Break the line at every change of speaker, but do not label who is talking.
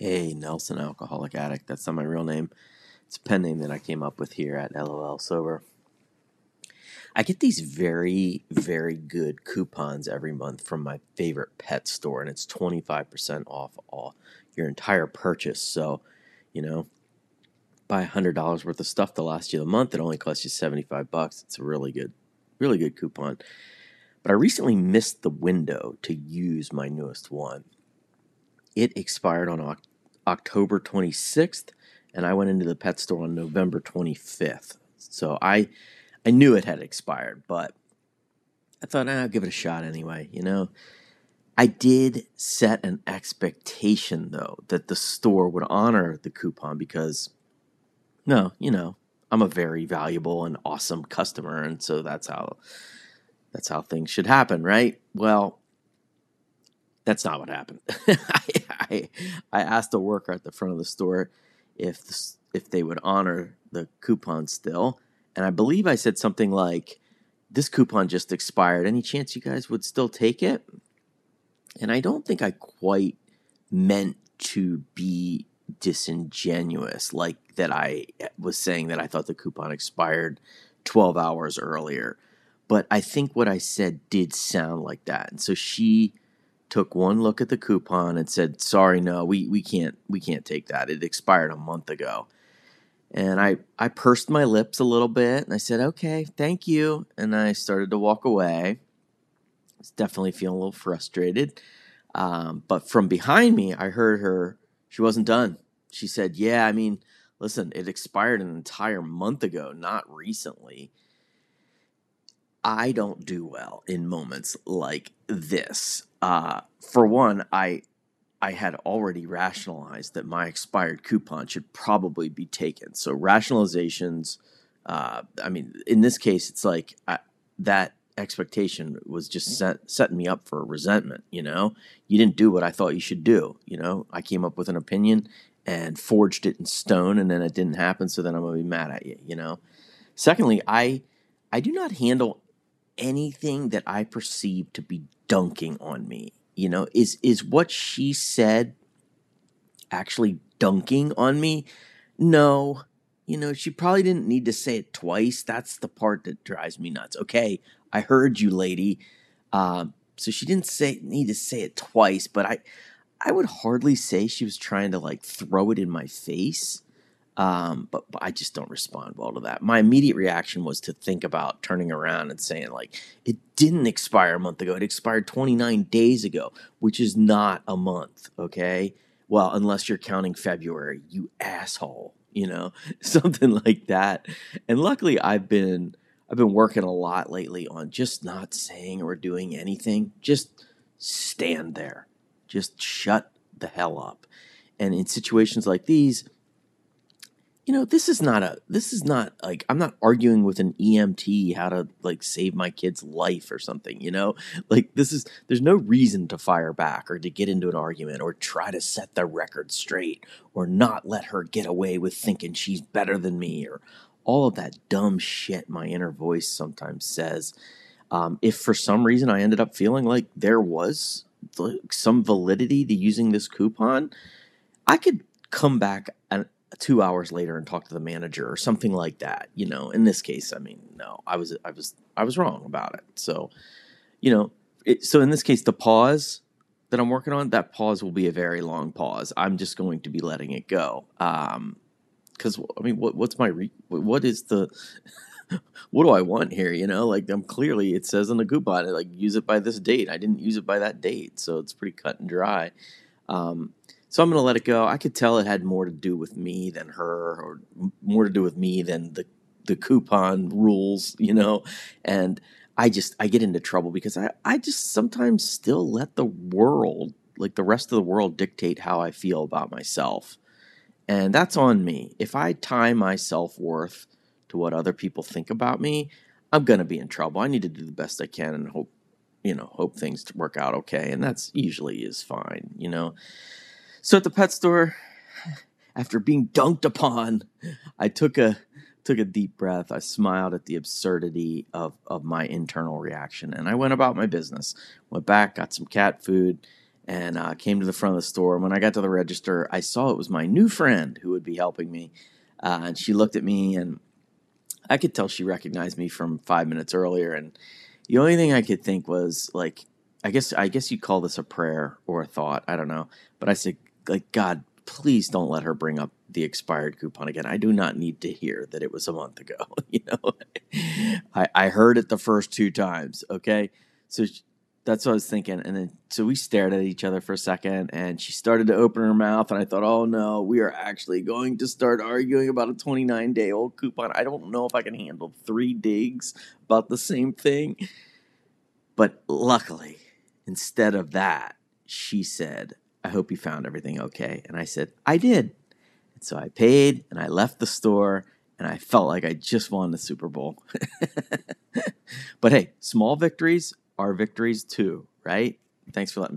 Hey, Nelson, alcoholic addict. That's not my real name. It's a pen name that I came up with here at LOL Sober. I get these very, very good coupons every month from my favorite pet store, and it's 25% off all your entire purchase. So, you know, buy $100 worth of stuff to last you the month. It only costs you 75 bucks. It's a really good, really good coupon. But I recently missed the window to use my newest one. It expired on October 26th, and I went into the pet store on November 25th. So I I knew it had expired, but I thought ah, I'll give it a shot anyway, you know. I did set an expectation though that the store would honor the coupon because no, you know, I'm a very valuable and awesome customer and so that's how that's how things should happen, right? Well, that's not what happened. I, I, asked a worker at the front of the store if if they would honor the coupon still, and I believe I said something like, "This coupon just expired. Any chance you guys would still take it?" And I don't think I quite meant to be disingenuous, like that I eh, was saying that I thought the coupon expired 12 hours earlier. But I think what I said did sound like that. And so she took one look at the coupon and said, "Sorry, no, we, we can't we can't take that. It expired a month ago." And I I pursed my lips a little bit and I said, "Okay, thank you." And I started to walk away. I was definitely feeling a little frustrated. Um, but from behind me, I heard her. She wasn't done. She said, "Yeah, I mean, listen, it expired an entire month ago, not recently." I don't do well in moments like this. Uh, for one, I I had already rationalized that my expired coupon should probably be taken. So rationalizations. Uh, I mean, in this case, it's like I, that expectation was just set, setting me up for resentment. You know, you didn't do what I thought you should do. You know, I came up with an opinion and forged it in stone, and then it didn't happen. So then I'm gonna be mad at you. You know. Secondly, I I do not handle anything that I perceive to be dunking on me. You know, is is what she said actually dunking on me? No. You know, she probably didn't need to say it twice. That's the part that drives me nuts. Okay, I heard you, lady. Uh, so she didn't say need to say it twice, but I I would hardly say she was trying to like throw it in my face. Um, but, but I just don't respond well to that. My immediate reaction was to think about turning around and saying, like, it didn't expire a month ago. It expired 29 days ago, which is not a month, okay? Well, unless you're counting February, you asshole, you know, something like that. And luckily, I've been. I've been working a lot lately on just not saying or doing anything. Just stand there. Just shut the hell up. And in situations like these, you know, this is not a this is not like I'm not arguing with an EMT how to like save my kid's life or something, you know? Like this is there's no reason to fire back or to get into an argument or try to set the record straight or not let her get away with thinking she's better than me or all of that dumb shit my inner voice sometimes says. Um, if for some reason I ended up feeling like there was like some validity to using this coupon, I could come back and two hours later and talk to the manager or something like that. You know, in this case, I mean, no, I was I was I was wrong about it. So, you know, it, so in this case, the pause that I'm working on, that pause will be a very long pause. I'm just going to be letting it go. Um, because I mean, what what's my re- what is the what do I want here? You know, like I'm clearly it says on the coupon, like use it by this date. I didn't use it by that date, so it's pretty cut and dry. Um, so I'm going to let it go. I could tell it had more to do with me than her, or more to do with me than the the coupon rules, you know. And I just I get into trouble because I I just sometimes still let the world, like the rest of the world, dictate how I feel about myself, and that's on me. If I tie my self worth to what other people think about me, I'm going to be in trouble. I need to do the best I can and hope you know hope things work out okay, and that's usually is fine, you know. So at the pet store, after being dunked upon, I took a took a deep breath. I smiled at the absurdity of of my internal reaction, and I went about my business. Went back, got some cat food, and uh, came to the front of the store. And when I got to the register, I saw it was my new friend who would be helping me. Uh, and she looked at me, and I could tell she recognized me from five minutes earlier. And the only thing I could think was like, I guess I guess you'd call this a prayer or a thought. I don't know. But I said, like, God, please don't let her bring up the expired coupon again. I do not need to hear that it was a month ago. you know, I, I heard it the first two times. Okay, so that's what I was thinking. And then so we stared at each other for a second, and she started to open her mouth, and I thought, oh no, we are actually going to start arguing about a 29 day old coupon. I don't know if I can handle three digs about the same thing. But luckily, instead of that, she said, I hope you found everything okay. And I said, I did. And so I paid and I left the store and I felt like I just won the Super Bowl. but hey, small victories are victories too, right? Thanks for letting me.